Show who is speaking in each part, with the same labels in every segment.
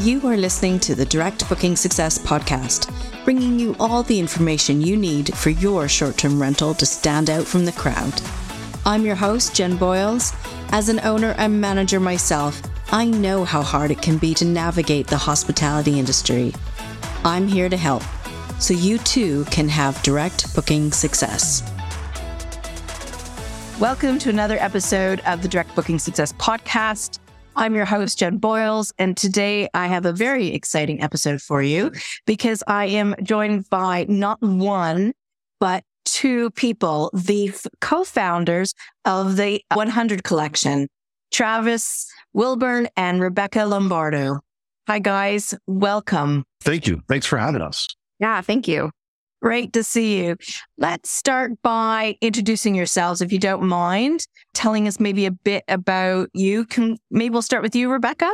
Speaker 1: You are listening to the Direct Booking Success Podcast, bringing you all the information you need for your short term rental to stand out from the crowd. I'm your host, Jen Boyles. As an owner and manager myself, I know how hard it can be to navigate the hospitality industry. I'm here to help, so you too can have direct booking success. Welcome to another episode of the Direct Booking Success Podcast. I'm your host, Jen Boyles, and today I have a very exciting episode for you because I am joined by not one, but two people, the co founders of the 100 collection, Travis Wilburn and Rebecca Lombardo. Hi, guys. Welcome.
Speaker 2: Thank you. Thanks for having us.
Speaker 3: Yeah, thank you.
Speaker 1: Great to see you. Let's start by introducing yourselves, if you don't mind, telling us maybe a bit about you. Can maybe we'll start with you, Rebecca.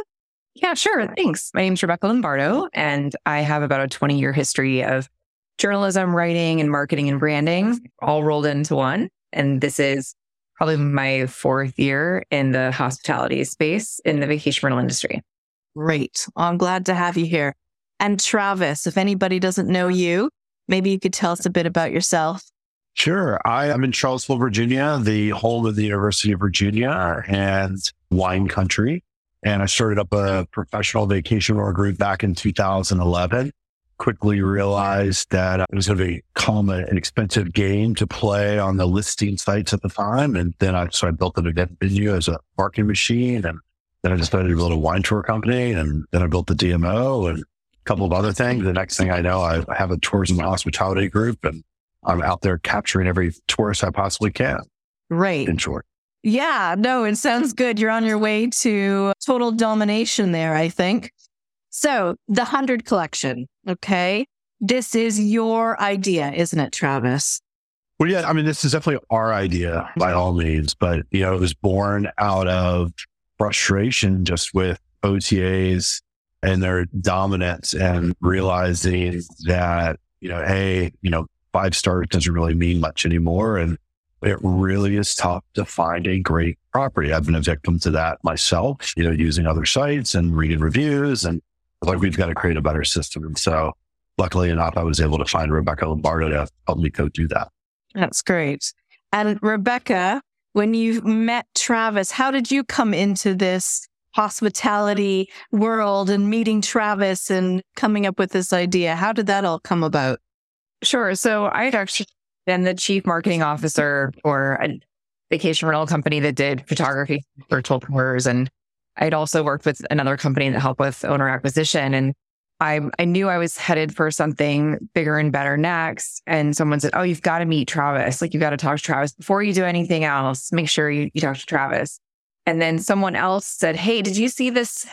Speaker 3: Yeah, sure. Thanks. My name's Rebecca Lombardo, and I have about a 20 year history of journalism, writing, and marketing and branding all rolled into one. And this is probably my fourth year in the hospitality space in the vacation rental industry.
Speaker 1: Great. I'm glad to have you here. And Travis, if anybody doesn't know you, maybe you could tell us a bit about yourself.
Speaker 2: Sure. I am in Charlottesville, Virginia, the home of the University of Virginia and wine country. And I started up a professional vacation rental group back in 2011. Quickly realized that it was going to become an expensive game to play on the listing sites at the time. And then I, so I built an event venue as a marketing machine. And then I decided to build a wine tour company. And then I built the DMO and couple of other things. The next thing I know, I have a tourism and hospitality group and I'm out there capturing every tourist I possibly can.
Speaker 1: Right.
Speaker 2: In short.
Speaker 1: Yeah, no, it sounds good. You're on your way to total domination there, I think. So the 100 collection. Okay. This is your idea, isn't it, Travis?
Speaker 2: Well, yeah, I mean, this is definitely our idea by all means, but, you know, it was born out of frustration just with OTAs and their dominance and realizing that, you know, hey, you know, five stars doesn't really mean much anymore. And it really is tough to find a great property. I've been a victim to that myself, you know, using other sites and reading reviews and like we've got to create a better system. And so luckily enough, I was able to find Rebecca Lombardo to help me go do that.
Speaker 1: That's great. And Rebecca, when you met Travis, how did you come into this hospitality world and meeting Travis and coming up with this idea? How did that all come about?
Speaker 3: Sure. So I had actually been the chief marketing officer for a vacation rental company that did photography virtual tours. And I'd also worked with another company that helped with owner acquisition. And I, I knew I was headed for something bigger and better next. And someone said, Oh, you've got to meet Travis. Like, you've got to talk to Travis before you do anything else. Make sure you, you talk to Travis. And then someone else said, Hey, did you see this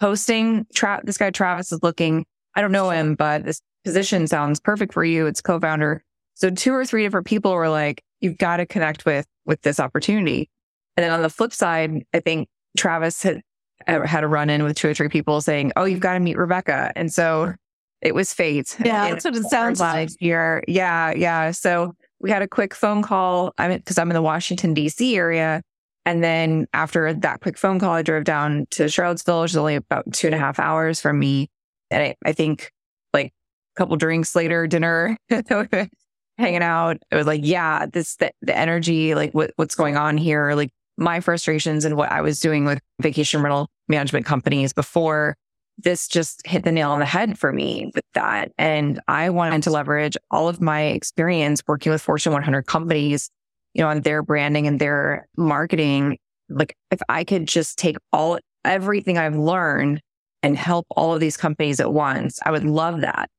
Speaker 3: posting? Tra- this guy, Travis, is looking, I don't know him, but this position sounds perfect for you. It's co founder. So two or three different people were like, You've got to connect with, with this opportunity. And then on the flip side, I think Travis had had a run in with two or three people saying, Oh, you've got to meet Rebecca. And so it was fate.
Speaker 1: Yeah, that's what it sounds like.
Speaker 3: Here. Yeah. Yeah. So we had a quick phone call. I mean, because I'm in the Washington, D.C. area. And then after that quick phone call, I drove down to Charlottesville, which is only about two and a half hours from me. And I, I think like a couple drinks later, dinner, hanging out, it was like, yeah, this, the, the energy, like what, what's going on here, like my frustrations and what I was doing with vacation rental management companies before this just hit the nail on the head for me with that. And I wanted to leverage all of my experience working with Fortune 100 companies, you know, on their branding and their marketing. Like if I could just take all, everything I've learned and help all of these companies at once, I would love that.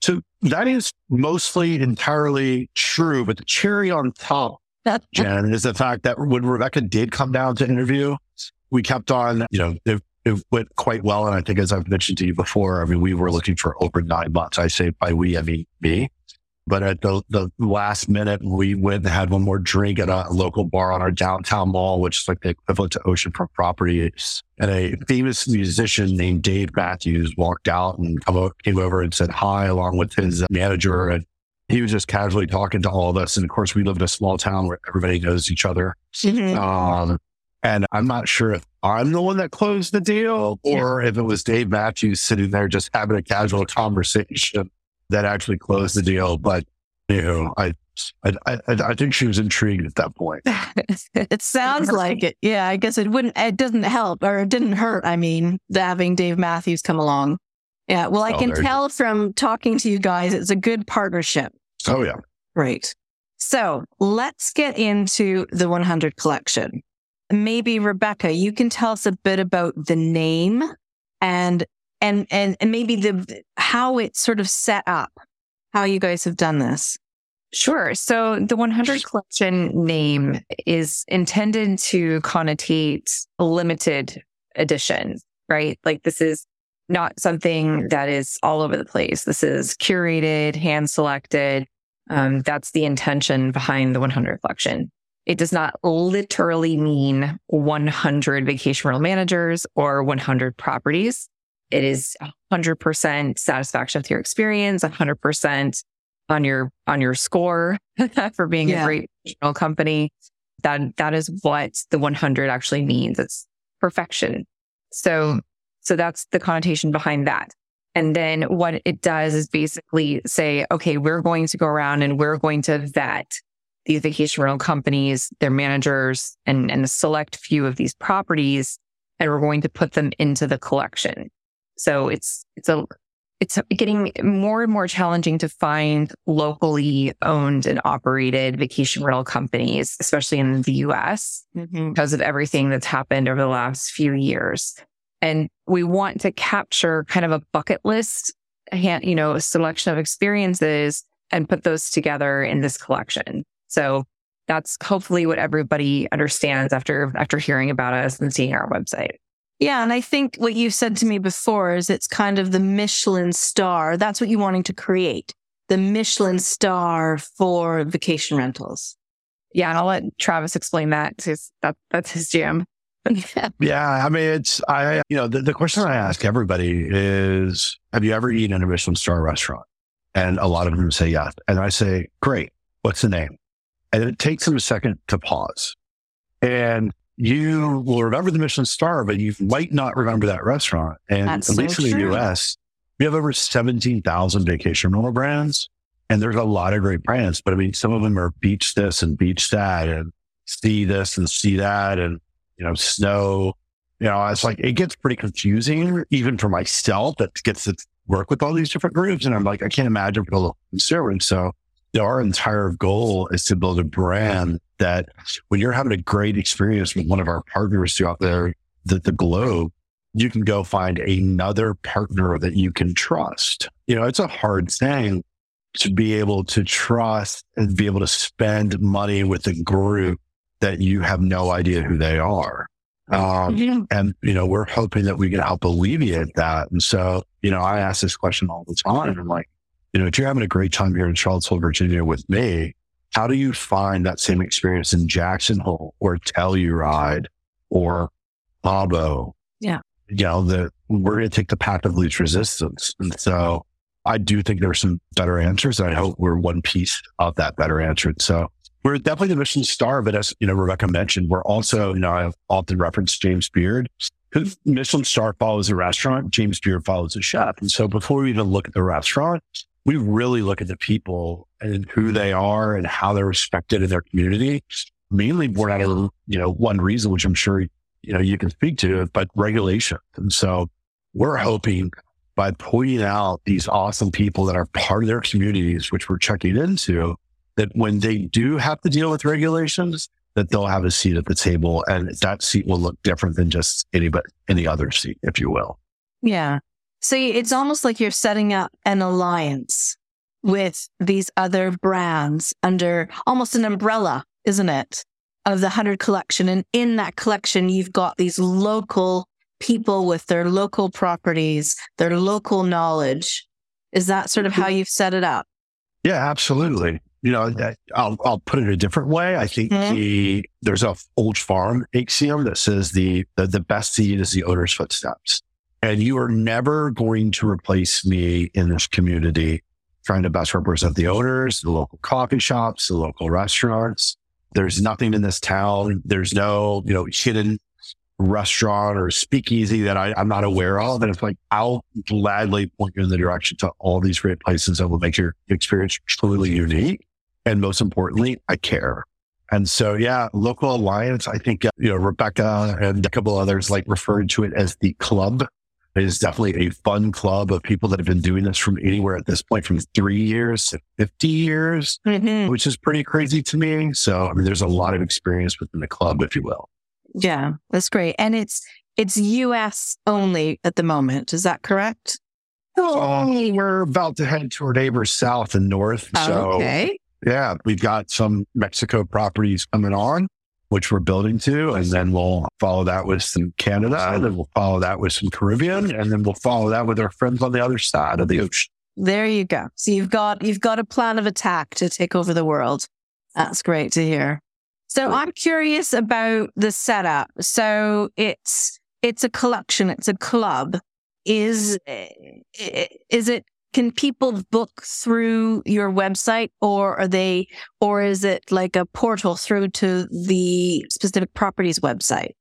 Speaker 2: So that is mostly entirely true, but the cherry on top, Jen, is the fact that when Rebecca did come down to interview, we kept on, you know, it, it went quite well. And I think, as I've mentioned to you before, I mean, we were looking for over nine months. I say by we, I mean me. But at the, the last minute, we went and had one more drink at a local bar on our downtown mall, which is like the equivalent to oceanfront properties. And a famous musician named Dave Matthews walked out and came over and said hi along with his manager. And he was just casually talking to all of us. And of course, we live in a small town where everybody knows each other. Mm-hmm. Um, and I'm not sure if I'm the one that closed the deal or yeah. if it was Dave Matthews sitting there just having a casual conversation that actually closed the deal. But you know, I I, I, I think she was intrigued at that point.
Speaker 1: it sounds like it. Yeah, I guess it wouldn't. It doesn't help, or it didn't hurt. I mean, having Dave Matthews come along. Yeah. Well, I oh, can tell from talking to you guys, it's a good partnership.
Speaker 2: Oh yeah.
Speaker 1: Great. So let's get into the 100 collection. Maybe Rebecca, you can tell us a bit about the name and and and and maybe the how it's sort of set up, how you guys have done this.
Speaker 3: Sure. So the 100 collection name is intended to connotate limited edition, right? Like this is not something that is all over the place. This is curated, hand selected. Um, that's the intention behind the 100 collection. It does not literally mean 100 vacation rental managers or 100 properties. It is 100% satisfaction with your experience, 100% on your on your score for being yeah. a great company. That that is what the 100 actually means. It's perfection. So so that's the connotation behind that. And then what it does is basically say, okay, we're going to go around and we're going to vet these vacation rental companies, their managers, and, and a select few of these properties, and we're going to put them into the collection. So it's, it's a, it's getting more and more challenging to find locally owned and operated vacation rental companies, especially in the US mm-hmm. because of everything that's happened over the last few years. And we want to capture kind of a bucket list, you know, a selection of experiences and put those together in this collection. So that's hopefully what everybody understands after after hearing about us and seeing our website.
Speaker 1: Yeah. And I think what you've said to me before is it's kind of the Michelin star. That's what you're wanting to create the Michelin star for vacation rentals.
Speaker 3: Yeah. And I'll let Travis explain that because that, that's his jam.
Speaker 2: yeah. I mean, it's, I, you know, the, the question I ask everybody is, have you ever eaten in a Michelin star restaurant? And a lot of them say yes. And I say, great. What's the name? And it takes them a second to pause. And you will remember the Michelin star, but you might not remember that restaurant. And That's at least so in the US, we have over 17,000 vacation rental brands. And there's a lot of great brands, but I mean, some of them are beach this and beach that and see this and see that and, you know, snow. You know, it's like, it gets pretty confusing even for myself that gets to work with all these different groups. And I'm like, I can't imagine for the consumer. So our entire goal is to build a brand that when you're having a great experience with one of our partners throughout the, the, the globe, you can go find another partner that you can trust. You know, it's a hard thing to be able to trust and be able to spend money with a group that you have no idea who they are. Um, yeah. And, you know, we're hoping that we can help alleviate that. And so, you know, I ask this question all the time. I'm like, you know, if you're having a great time here in Charlottesville, Virginia with me, how do you find that same experience in Jackson Hole or Telluride or Cabo?
Speaker 1: Yeah.
Speaker 2: You know, the, we're going to take the path of least resistance. And so I do think there are some better answers. And I hope we're one piece of that better answer. So we're definitely the Michelin star, but as, you know, Rebecca mentioned, we're also, you know, I've often referenced James Beard, who Michelin star follows a restaurant. James Beard follows a chef. And so before we even look at the restaurant, we really look at the people and who they are and how they're respected in their community. Mainly born out of, you know, one reason, which I'm sure, you know, you can speak to, but regulation. And so we're hoping by pointing out these awesome people that are part of their communities, which we're checking into, that when they do have to deal with regulations, that they'll have a seat at the table and that seat will look different than just any but any other seat, if you will.
Speaker 1: Yeah. So it's almost like you're setting up an alliance with these other brands under almost an umbrella, isn't it? Of the 100 collection. And in that collection, you've got these local people with their local properties, their local knowledge. Is that sort of how you've set it up?
Speaker 2: Yeah, absolutely. You know, I'll, I'll put it a different way. I think mm-hmm. the, there's a old farm axiom that says the, the, the best seed is the owner's footsteps. And you are never going to replace me in this community trying to best represent the owners, the local coffee shops, the local restaurants. There's nothing in this town. There's no, you know, hidden restaurant or speakeasy that I, am not aware of. And it's like, I'll gladly point you in the direction to all these great places that will make your experience truly unique. And most importantly, I care. And so, yeah, local alliance, I think, uh, you know, Rebecca and a couple others like referred to it as the club. It is definitely a fun club of people that have been doing this from anywhere at this point, from three years to 50 years, mm-hmm. which is pretty crazy to me. So, I mean, there's a lot of experience within the club, if you will.
Speaker 1: Yeah, that's great. And it's it's US only at the moment. Is that correct?
Speaker 2: Oh, we're about to head to our neighbors south and north. So okay. yeah, we've got some Mexico properties coming on, which we're building to. And then we'll follow that with some Canada. And then we'll follow that with some Caribbean. And then we'll follow that with our friends on the other side of the ocean.
Speaker 1: There you go. So you've got you've got a plan of attack to take over the world. That's great to hear. So I'm curious about the setup. So it's it's a collection, it's a club. Is eh, is it can people book through your website or are they or is it like a portal through to the specific properties website?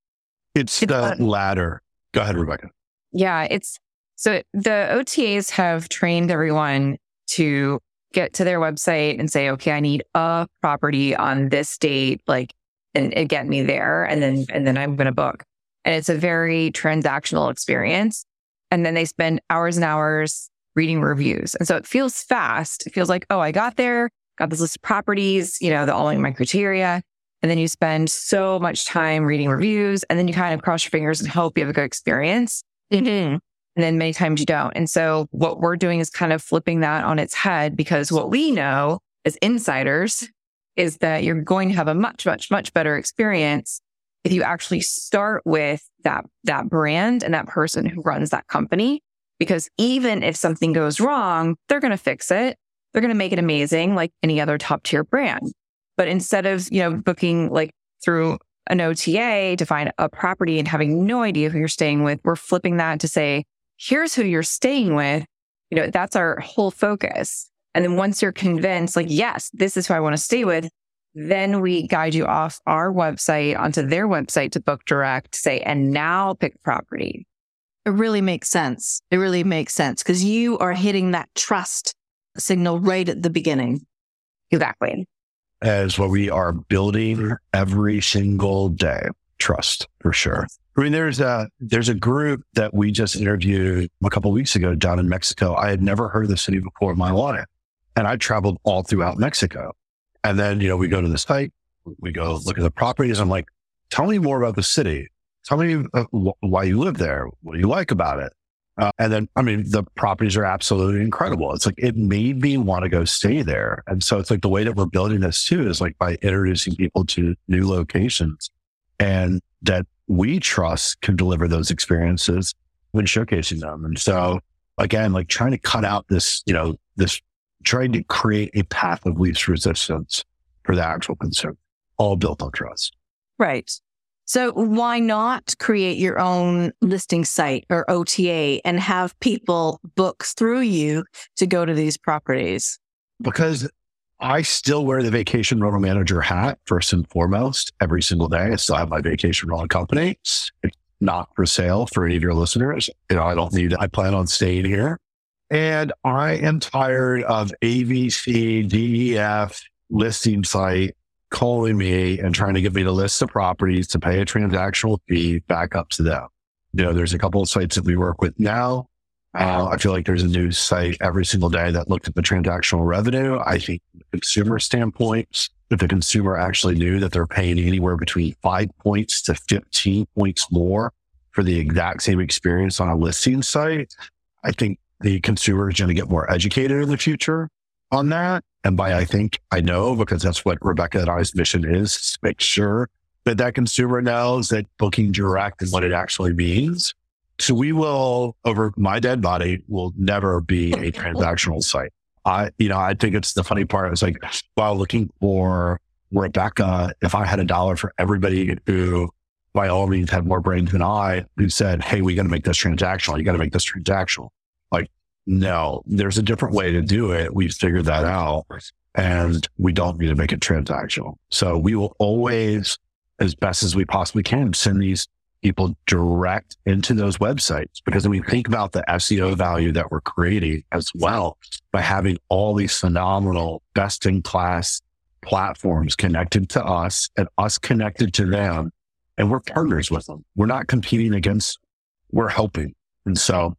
Speaker 2: It's, it's the latter. Go ahead, Rebecca.
Speaker 3: Yeah, it's so the OTAs have trained everyone to get to their website and say, okay, I need a property on this date, like, and, and get me there. And then, and then I'm going to book. And it's a very transactional experience. And then they spend hours and hours reading reviews. And so it feels fast. It feels like, oh, I got there, got this list of properties, you know, the all in my criteria. And then you spend so much time reading reviews and then you kind of cross your fingers and hope you have a good experience. Mm-hmm. And then many times you don't. And so what we're doing is kind of flipping that on its head because what we know as insiders is that you're going to have a much, much, much better experience if you actually start with that, that brand and that person who runs that company. Because even if something goes wrong, they're going to fix it. They're going to make it amazing like any other top tier brand. But instead of, you know, booking like through an OTA to find a property and having no idea who you're staying with, we're flipping that to say, here's who you're staying with. You know, that's our whole focus. And then once you're convinced, like, yes, this is who I want to stay with, then we guide you off our website onto their website to book direct, say, and now pick property.
Speaker 1: It really makes sense. It really makes sense because you are hitting that trust signal right at the beginning.
Speaker 3: Exactly.
Speaker 2: As what we are building every single day. Trust for sure. I mean, there's a there's a group that we just interviewed a couple weeks ago down in Mexico. I had never heard of the city before in my life, and I traveled all throughout Mexico. And then you know we go to the site, we go look at the properties. I'm like, tell me more about the city. Tell me uh, why you live there. What do you like about it? Uh, and then, I mean, the properties are absolutely incredible. It's like it made me want to go stay there. And so it's like the way that we're building this too is like by introducing people to new locations and that we trust can deliver those experiences when showcasing them. And so again, like trying to cut out this, you know, this trying to create a path of least resistance for the actual consumer, all built on trust.
Speaker 1: Right. So why not create your own listing site or OTA and have people book through you to go to these properties?
Speaker 2: Because I still wear the vacation rental manager hat first and foremost every single day. I still have my vacation rental company. It's not for sale for any of your listeners. You know, I don't need. I plan on staying here. And I am tired of AVC, DEF listing site calling me and trying to give me the list of properties to pay a transactional fee back up to them. You know, there's a couple of sites that we work with now. Uh, I feel like there's a new site every single day that looked at the transactional revenue. I think consumer standpoint, if the consumer actually knew that they're paying anywhere between five points to 15 points more for the exact same experience on a listing site, I think the consumer is going to get more educated in the future on that. And by I think I know because that's what Rebecca and I's mission is, is make sure that that consumer knows that booking direct and what it actually means. So we will over my dead body will never be a transactional site. I, you know, I think it's the funny part. It's like while looking for Rebecca, if I had a dollar for everybody who by all means had more brains than I, who said, Hey, we got to make this transactional. You got to make this transactional. Like, no, there's a different way to do it. We've figured that out and we don't need to make it transactional. So we will always, as best as we possibly can, send these people direct into those websites because when we think about the SEO value that we're creating as well by having all these phenomenal best in class platforms connected to us and us connected to them and we're partners with them. We're not competing against, we're helping. And so,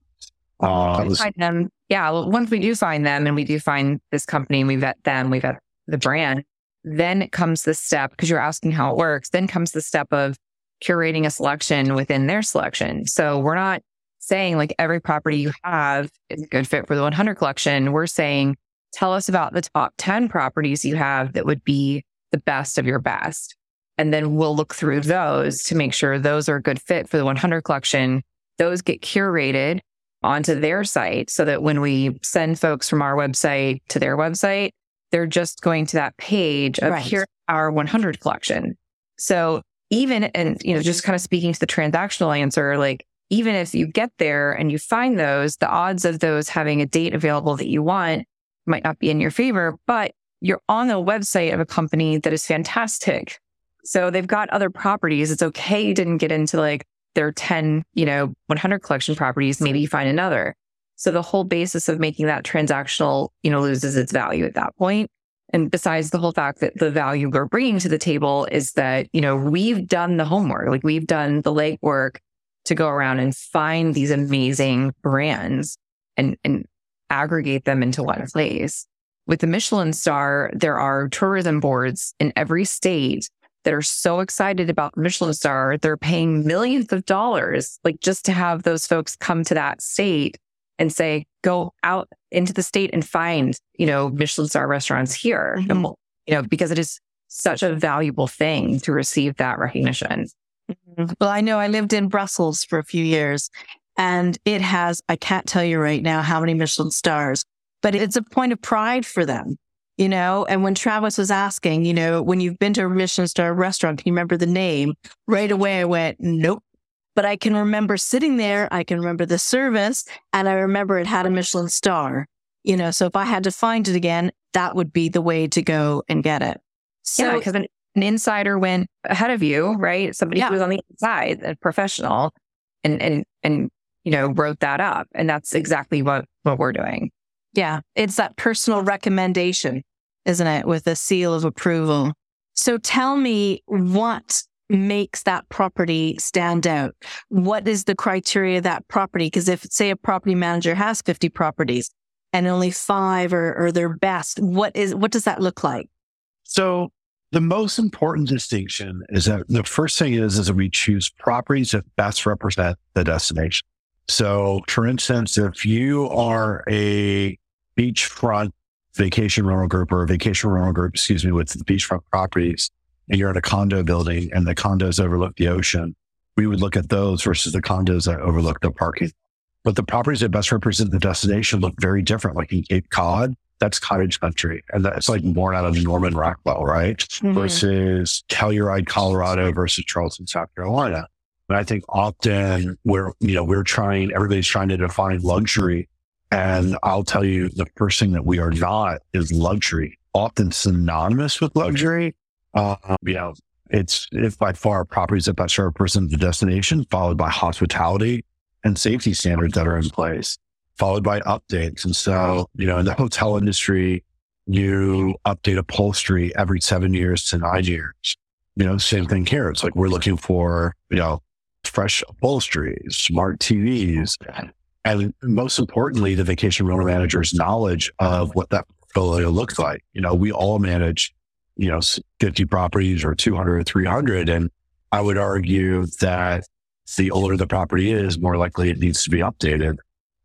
Speaker 2: uh,
Speaker 3: was, find them. Yeah. Well, once we do find them and we do find this company and we vet them, we vet the brand, then comes the step because you're asking how it works. Then comes the step of curating a selection within their selection. So we're not saying like every property you have is a good fit for the 100 collection. We're saying, tell us about the top 10 properties you have that would be the best of your best. And then we'll look through those to make sure those are a good fit for the 100 collection. Those get curated onto their site so that when we send folks from our website to their website, they're just going to that page of right. here our 100 collection. So even, and, you know, just kind of speaking to the transactional answer, like even if you get there and you find those, the odds of those having a date available that you want might not be in your favor, but you're on the website of a company that is fantastic. So they've got other properties. It's okay you didn't get into like their 10, you know, 100 collection properties. Maybe you find another. So the whole basis of making that transactional, you know, loses its value at that point. And besides the whole fact that the value we're bringing to the table is that, you know, we've done the homework, like we've done the legwork to go around and find these amazing brands and, and aggregate them into one place. With the Michelin star, there are tourism boards in every state that are so excited about Michelin star. They're paying millions of dollars, like just to have those folks come to that state and say, go out into the state and find, you know, Michelin star restaurants here, mm-hmm. and, you know, because it is such a valuable thing to receive that recognition.
Speaker 1: Mm-hmm. Well, I know I lived in Brussels for a few years and it has, I can't tell you right now how many Michelin stars, but it's a point of pride for them, you know? And when Travis was asking, you know, when you've been to a Michelin star restaurant, can you remember the name? Right away, I went, nope. But I can remember sitting there. I can remember the service and I remember it had a Michelin star, you know, so if I had to find it again, that would be the way to go and get it.
Speaker 3: So, yeah, because an, an, insider went ahead of you, right? Somebody yeah. who was on the inside, a professional, and and and you know wrote that up, and that's exactly what what we're doing.
Speaker 1: Yeah, it's that personal recommendation, isn't it, with a seal of approval. So tell me what makes that property stand out? What is the criteria of that property? Because if, say, a property manager has 50 properties and only five are, are their best, what is, what does that look like?
Speaker 2: So the most important distinction is that the first thing is, is that we choose properties that best represent the destination. So for instance, if you are a beachfront vacation rental group or a vacation rental group, excuse me, with the beachfront properties, and you're in a condo building and the condos overlook the ocean, we would look at those versus the condos that overlook the parking. But the properties that best represent the destination look very different. Like in Cape Cod, that's cottage country. And that's like born out of Norman Rockwell, right? Mm-hmm. Versus Telluride, Colorado versus Charleston, South Carolina. And I think often we're, you know, we're trying, everybody's trying to define luxury. And I'll tell you the first thing that we are not is luxury. Often synonymous with luxury uh, you know, it's, it's by far properties that best represent the destination, followed by hospitality and safety standards that are in place, followed by updates. And so, you know, in the hotel industry, you update upholstery every seven years to nine years. You know, same thing here. It's like we're looking for, you know, fresh upholstery, smart TVs, and most importantly, the vacation rental manager's knowledge of what that portfolio looks like. You know, we all manage, you know, 50 properties or 200 or 300. And I would argue that the older the property is, more likely it needs to be updated.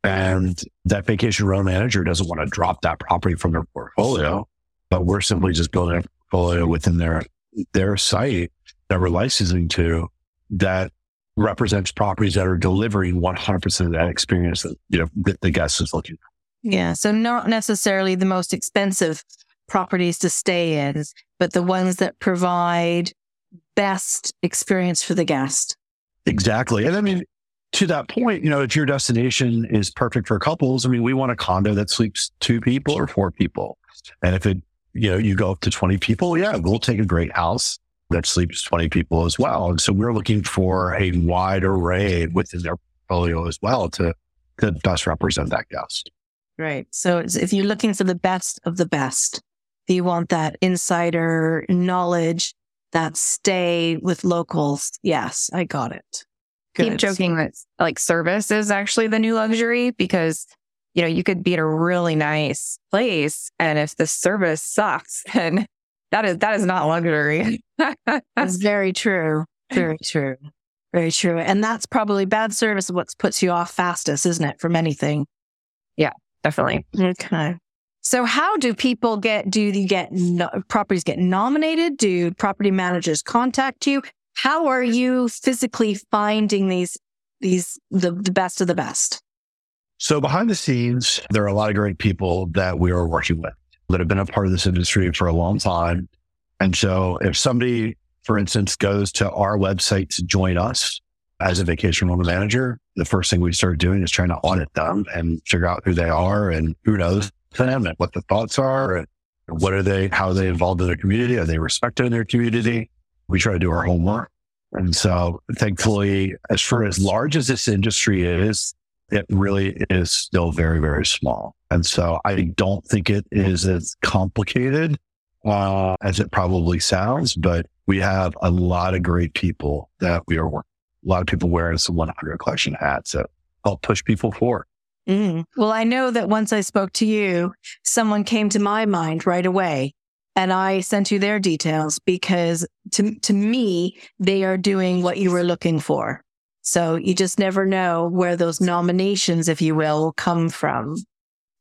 Speaker 2: And that vacation rental manager doesn't want to drop that property from their portfolio, but we're simply just building a portfolio within their, their site that we're licensing to that represents properties that are delivering 100% of that experience that you know that the guest is looking for.
Speaker 1: Yeah. So not necessarily the most expensive properties to stay in, but the ones that provide best experience for the guest.
Speaker 2: Exactly. And I mean, to that point, you know, if your destination is perfect for couples, I mean, we want a condo that sleeps two people or four people. And if it, you know, you go up to 20 people, yeah, we'll take a great house that sleeps 20 people as well. And so we're looking for a wide array within their portfolio as well to, to best represent that guest.
Speaker 1: Right. So if you're looking for the best of the best, if you want that insider knowledge, that stay with locals, yes, I got it.
Speaker 3: Good. Keep joking that like service is actually the new luxury because you know you could be at a really nice place and if the service sucks then that is that is not luxury.
Speaker 1: That's very true. Very true. Very true. And that's probably bad service what puts you off fastest, isn't it? From anything.
Speaker 3: Yeah, definitely.
Speaker 1: Okay. So how do people get, do you get no, properties get nominated? Do property managers contact you? How are you physically finding these, these, the, the best of the best?
Speaker 2: So behind the scenes, there are a lot of great people that we are working with that have been a part of this industry for a long time. And so if somebody, for instance, goes to our website to join us as a vacation rental manager, the first thing we start doing is trying to audit them and figure out who they are and who knows them and what the thoughts are and what are they, how are they involved in their community? Are they respected in their community? We try to do our homework. And so thankfully, as far as large as this industry is, it really is still very, very small. And so I don't think it is as complicated uh, as it probably sounds, but we have a lot of great people that we are working. A lot of people wearing some 100 collection hats that help push people forward.
Speaker 1: Mm. Well, I know that once I spoke to you, someone came to my mind right away and I sent you their details because to, to me, they are doing what you were looking for. So you just never know where those nominations, if you will, will come from.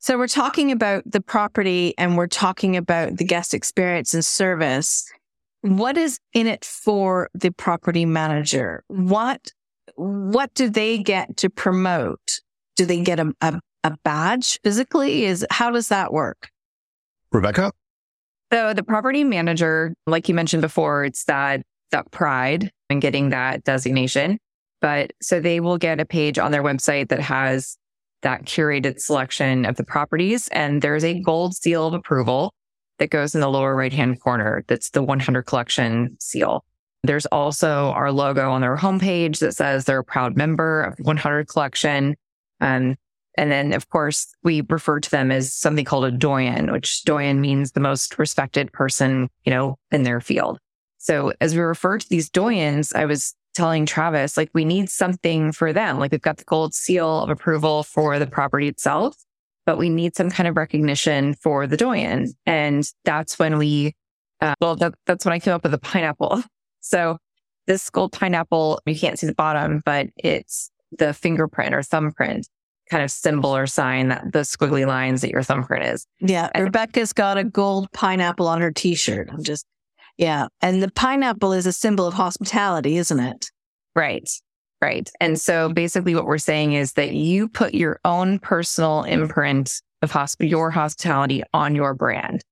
Speaker 1: So we're talking about the property and we're talking about the guest experience and service. What is in it for the property manager? What, what do they get to promote? Do they get a, a, a badge physically? Is how does that work?
Speaker 2: Rebecca?
Speaker 3: So the property manager, like you mentioned before, it's that, that pride in getting that designation. But so they will get a page on their website that has that curated selection of the properties. And there's a gold seal of approval that goes in the lower right hand corner. That's the 100 collection seal. There's also our logo on their homepage that says they're a proud member of 100 collection. Um, and then, of course, we refer to them as something called a doyen, which doyen means the most respected person, you know, in their field. So as we refer to these doyens, I was telling Travis, like, we need something for them. Like, we've got the gold seal of approval for the property itself, but we need some kind of recognition for the doyen. And that's when we, uh, well, that, that's when I came up with the pineapple. So this gold pineapple, you can't see the bottom, but it's the fingerprint or thumbprint kind of symbol or sign that the squiggly lines that your thumbprint is.
Speaker 1: Yeah. And Rebecca's got a gold pineapple on her t-shirt. I'm just yeah. And the pineapple is a symbol of hospitality, isn't it?
Speaker 3: Right. Right. And so basically what we're saying is that you put your own personal imprint of hosp- your hospitality on your brand.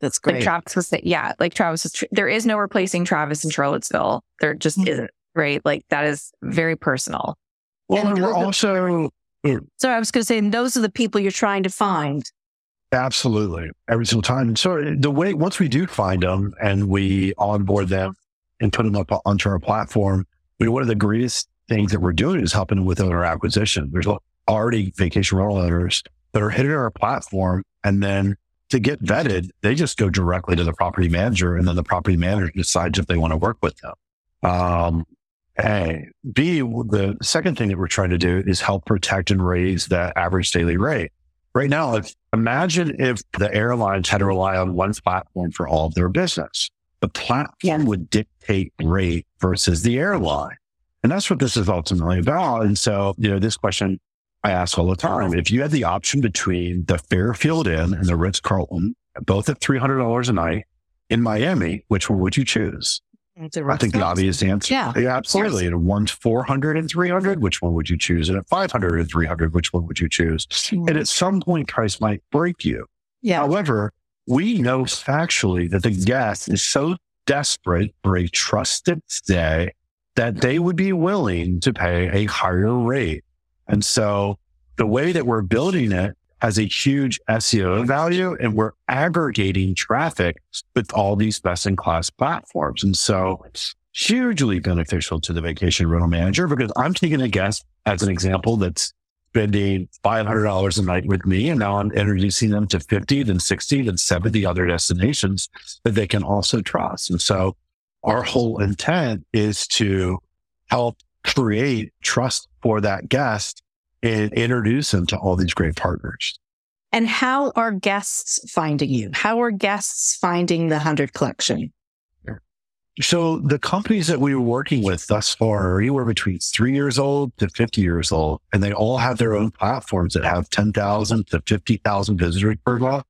Speaker 1: That's great.
Speaker 3: Like Travis was saying, yeah, like Travis was, tr- there is no replacing Travis in Charlottesville. There just mm-hmm. isn't, right? Like that is very personal.
Speaker 2: Well, and we're also.
Speaker 1: So I was going to say, those are the people you're trying to find.
Speaker 2: Absolutely. Every single time. And so the way, once we do find them and we onboard them and put them up onto our platform, mean, one of the greatest things that we're doing is helping with owner acquisition. There's already vacation rental owners that are hitting our platform and then to get vetted, they just go directly to the property manager and then the property manager decides if they want to work with them. Um, A. B, the second thing that we're trying to do is help protect and raise the average daily rate. Right now, if, imagine if the airlines had to rely on one platform for all of their business. The platform would dictate rate versus the airline. And that's what this is ultimately about. And so, you know, this question I ask all the time. If you had the option between the Fairfield Inn and the Ritz Carlton, both at $300 a night in Miami, which one would you choose? I think the obvious answer.
Speaker 1: Yeah.
Speaker 2: yeah absolutely. And one's 400 and 300. Which one would you choose? And at 500 and 300, which one would you choose? And at some point, price might break you.
Speaker 1: Yeah.
Speaker 2: However, we know factually that the guest is so desperate for a trusted stay that they would be willing to pay a higher rate. And so the way that we're building it has a huge SEO value and we're aggregating traffic with all these best in class platforms. And so it's hugely beneficial to the vacation rental manager because I'm taking a guest as an example that's spending $500 a night with me. And now I'm introducing them to 50, then 60, then 70 other destinations that they can also trust. And so our whole intent is to help create trust for that guest and introduce them to all these great partners.
Speaker 1: And how are guests finding you? How are guests finding the 100 collection?
Speaker 2: So the companies that we were working with thus far are anywhere between three years old to 50 years old, and they all have their own platforms that have 10,000 to 50,000 visitors per month.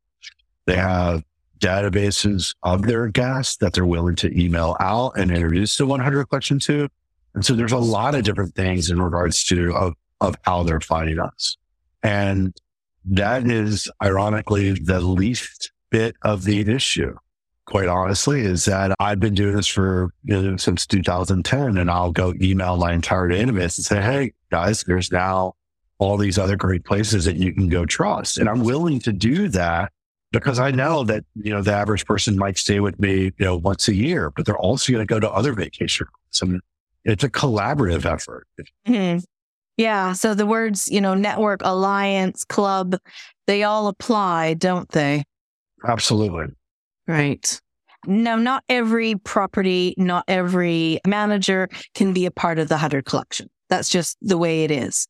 Speaker 2: They have databases of their guests that they're willing to email out and introduce the 100 collection to. And so there's a lot of different things in regards to of, of how they're finding us. And that is ironically the least bit of the issue. Quite honestly, is that I've been doing this for you know, since 2010, and I'll go email my entire database and say, "Hey guys, there's now all these other great places that you can go trust," and I'm willing to do that because I know that you know the average person might stay with me you know once a year, but they're also going to go to other vacation. So it's a collaborative effort.
Speaker 1: Mm-hmm. Yeah. So the words, you know, network, alliance, club, they all apply, don't they?
Speaker 2: Absolutely.
Speaker 1: Right. Now, not every property, not every manager can be a part of the 100 collection. That's just the way it is.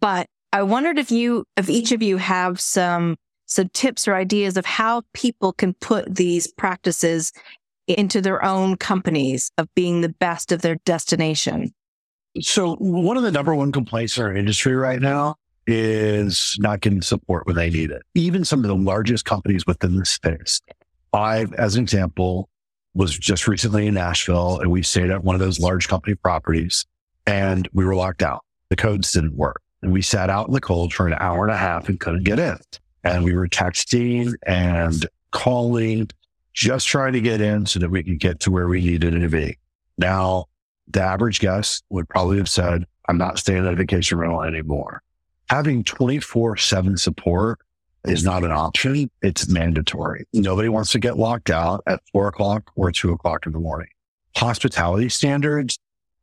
Speaker 1: But I wondered if you, if each of you have some, some tips or ideas of how people can put these practices into their own companies of being the best of their destination.
Speaker 2: So one of the number one complaints in our industry right now is not getting support when they need it. Even some of the largest companies within the space. I, as an example, was just recently in Nashville and we stayed at one of those large company properties and we were locked out. The codes didn't work and we sat out in the cold for an hour and a half and couldn't get in. And we were texting and calling, just trying to get in so that we could get to where we needed to be. Now the average guest would probably have said, I'm not staying at a vacation rental anymore. Having 24 seven support is not an option. It's mandatory. Nobody wants to get locked out at four o'clock or two o'clock in the morning. Hospitality standards,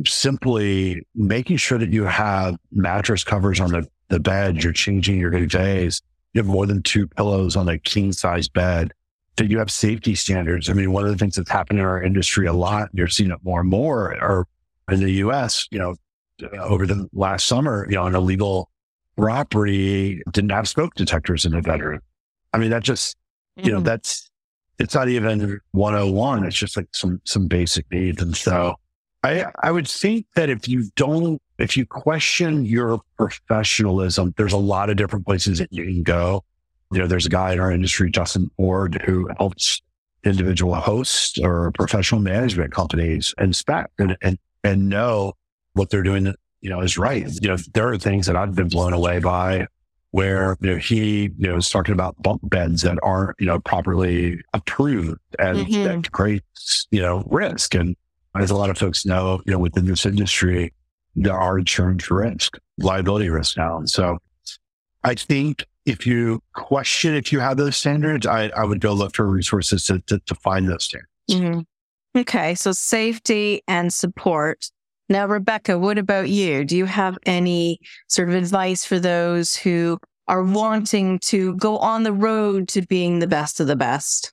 Speaker 2: simply making sure that you have mattress covers on the, the bed. You're changing your days. You have more than two pillows on a king size bed that you have safety standards. I mean, one of the things that's happened in our industry a lot, you're seeing it more and more, are in the US, you know, over the last summer, you know, an illegal property didn't have smoke detectors in the bedroom. I mean, that just, you know, mm-hmm. that's, it's not even 101. It's just like some, some basic needs. And so I, I would think that if you don't, if you question your professionalism, there's a lot of different places that you can go. You know, there's a guy in our industry, Justin Ford, who helps individual hosts or professional management companies inspect and, and and know what they're doing, you know, is right. You know, there are things that I've been blown away by where, you know, he, you know, is talking about bunk beds that aren't, you know, properly approved and mm-hmm. that creates, you know, risk. And as a lot of folks know, you know, within this industry, there are insurance risk, liability risk now. And so I think if you question if you have those standards, I, I would go look for resources to, to, to find those standards.
Speaker 1: Mm-hmm. Okay, so safety and support. Now, Rebecca, what about you? Do you have any sort of advice for those who are wanting to go on the road to being the best of the best?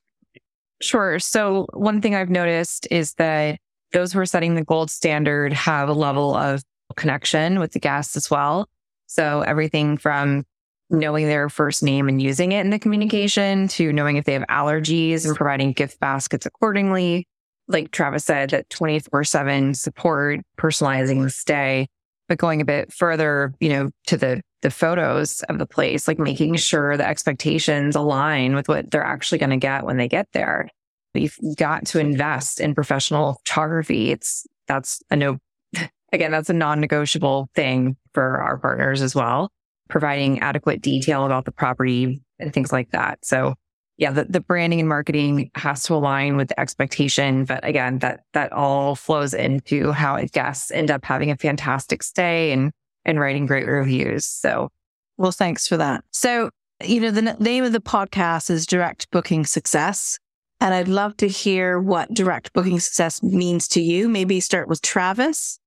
Speaker 3: Sure. So, one thing I've noticed is that those who are setting the gold standard have a level of connection with the guests as well. So everything from knowing their first name and using it in the communication to knowing if they have allergies and providing gift baskets accordingly. Like Travis said, that 24 7 support, personalizing the stay, but going a bit further, you know, to the the photos of the place, like making sure the expectations align with what they're actually going to get when they get there. You've got to invest in professional photography. It's that's a no, again, that's a non-negotiable thing for our partners as well providing adequate detail about the property and things like that. So yeah, the, the branding and marketing has to align with the expectation. But again, that that all flows into how guests end up having a fantastic stay and and writing great reviews. So
Speaker 1: well, thanks for that. So, you know, the name of the podcast is Direct Booking Success. And I'd love to hear what direct booking success means to you. Maybe start with Travis.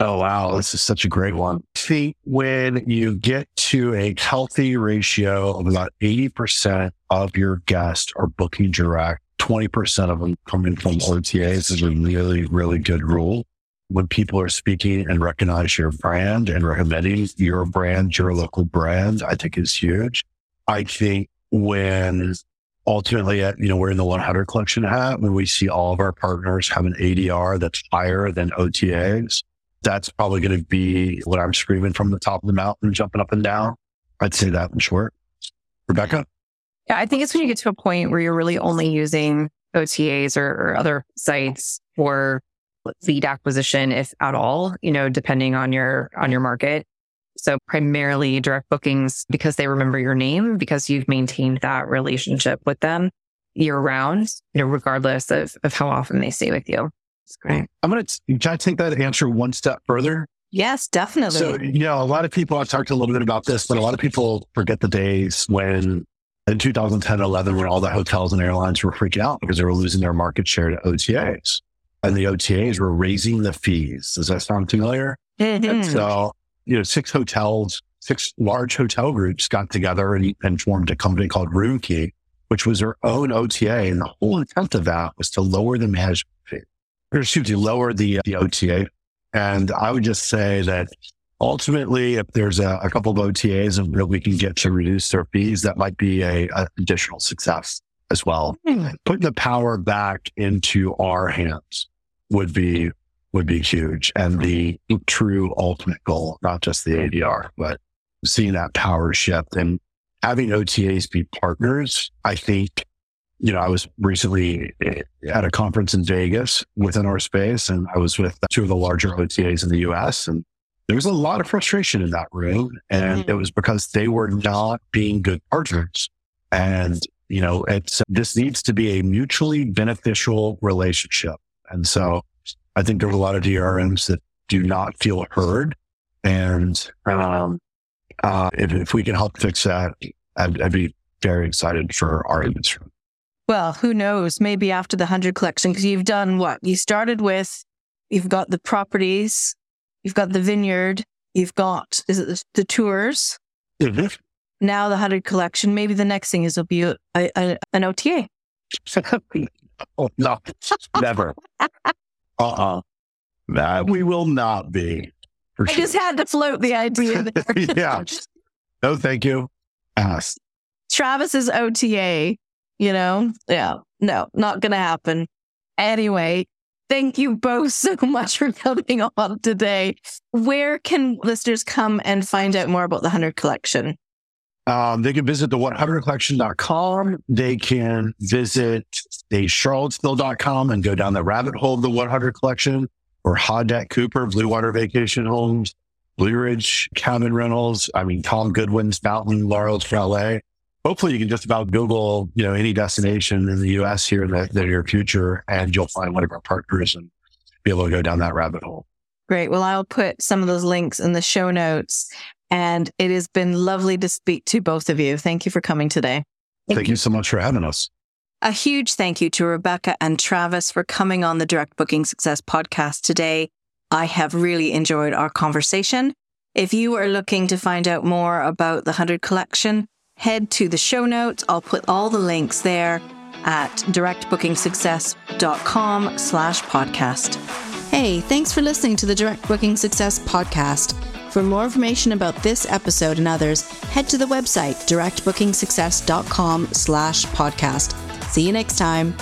Speaker 2: Oh, wow. This is such a great one. See, when you get to a healthy ratio of about 80% of your guests are booking direct, 20% of them coming from OTAs is a really, really good rule. When people are speaking and recognize your brand and recommending your brand, your local brand, I think is huge. I think when ultimately, uh, you know, we're in the 100 collection hat, when we see all of our partners have an ADR that's higher than OTAs, that's probably going to be what I'm screaming from the top of the mountain, jumping up and down. I'd say that in short. Rebecca?
Speaker 3: Yeah, I think it's when you get to a point where you're really only using OTAs or, or other sites for lead acquisition, if at all, you know, depending on your on your market. So primarily direct bookings because they remember your name, because you've maintained that relationship with them year round, you know, regardless of, of how often they stay with you.
Speaker 1: It's great.
Speaker 2: I'm going to try to take that answer one step further.
Speaker 1: Yes, definitely.
Speaker 2: So, you know, a lot of people, I've talked a little bit about this, but a lot of people forget the days when in 2010, 11, when all the hotels and airlines were freaking out because they were losing their market share to OTAs and the OTAs were raising the fees. Does that sound familiar? Mm-hmm. So, you know, six hotels, six large hotel groups got together and, and formed a company called Roomkey, which was their own OTA. And the whole intent of that was to lower the management fee or excuse me, lower the, the OTA. And I would just say that ultimately, if there's a, a couple of OTAs and we can get to reduce their fees, that might be a, a additional success as well. Mm. Putting the power back into our hands would be would be huge, and the true ultimate goal, not just the ADR, but seeing that power shift and having OTAs be partners. I think you know, I was recently at a conference in Vegas within our space, and I was with two of the larger OTAs in the US. And there was a lot of frustration in that room. And mm-hmm. it was because they were not being good partners. And, you know, it's, this needs to be a mutually beneficial relationship. And so I think there's a lot of DRMs that do not feel heard. And, um, uh, if, if we can help fix that, I'd, I'd be very excited for our industry.
Speaker 1: Well, who knows? Maybe after the 100 collection, because you've done what? You started with, you've got the properties, you've got the vineyard, you've got, is it the, the tours? Mm-hmm. Now the 100 collection. Maybe the next thing is it'll be a, a, an OTA.
Speaker 2: oh, no, never. uh-uh. Nah, we will not be.
Speaker 1: I sure. just had to float the idea there.
Speaker 2: yeah. No, thank you. Ask.
Speaker 1: Travis's OTA you know? Yeah. No, not going to happen. Anyway, thank you both so much for coming on today. Where can listeners come and find out more about the 100 collection?
Speaker 2: Um, they can visit the 100collection.com. They can visit the charlottesville.com and go down the rabbit hole of the 100 collection or Hodet Cooper, Blue Water Vacation Homes, Blue Ridge Cabin Rentals. I mean, Tom Goodwin's Fountain, Laurels LA hopefully you can just about Google, you know, any destination in the US here in the, the near future and you'll find one of our partners and be able to go down that rabbit hole.
Speaker 1: Great. Well, I'll put some of those links in the show notes. And it has been lovely to speak to both of you. Thank you for coming today.
Speaker 2: Thank, thank you so much for having us.
Speaker 1: A huge thank you to Rebecca and Travis for coming on the Direct Booking Success podcast today. I have really enjoyed our conversation. If you are looking to find out more about the 100 collection, head to the show notes. I'll put all the links there. at directbookingsuccess.com slash podcast. Hey, thanks for listening to the Direct Booking Success podcast. For more information about this episode and others, head to the website directbookingsuccess.com slash podcast. See you next time.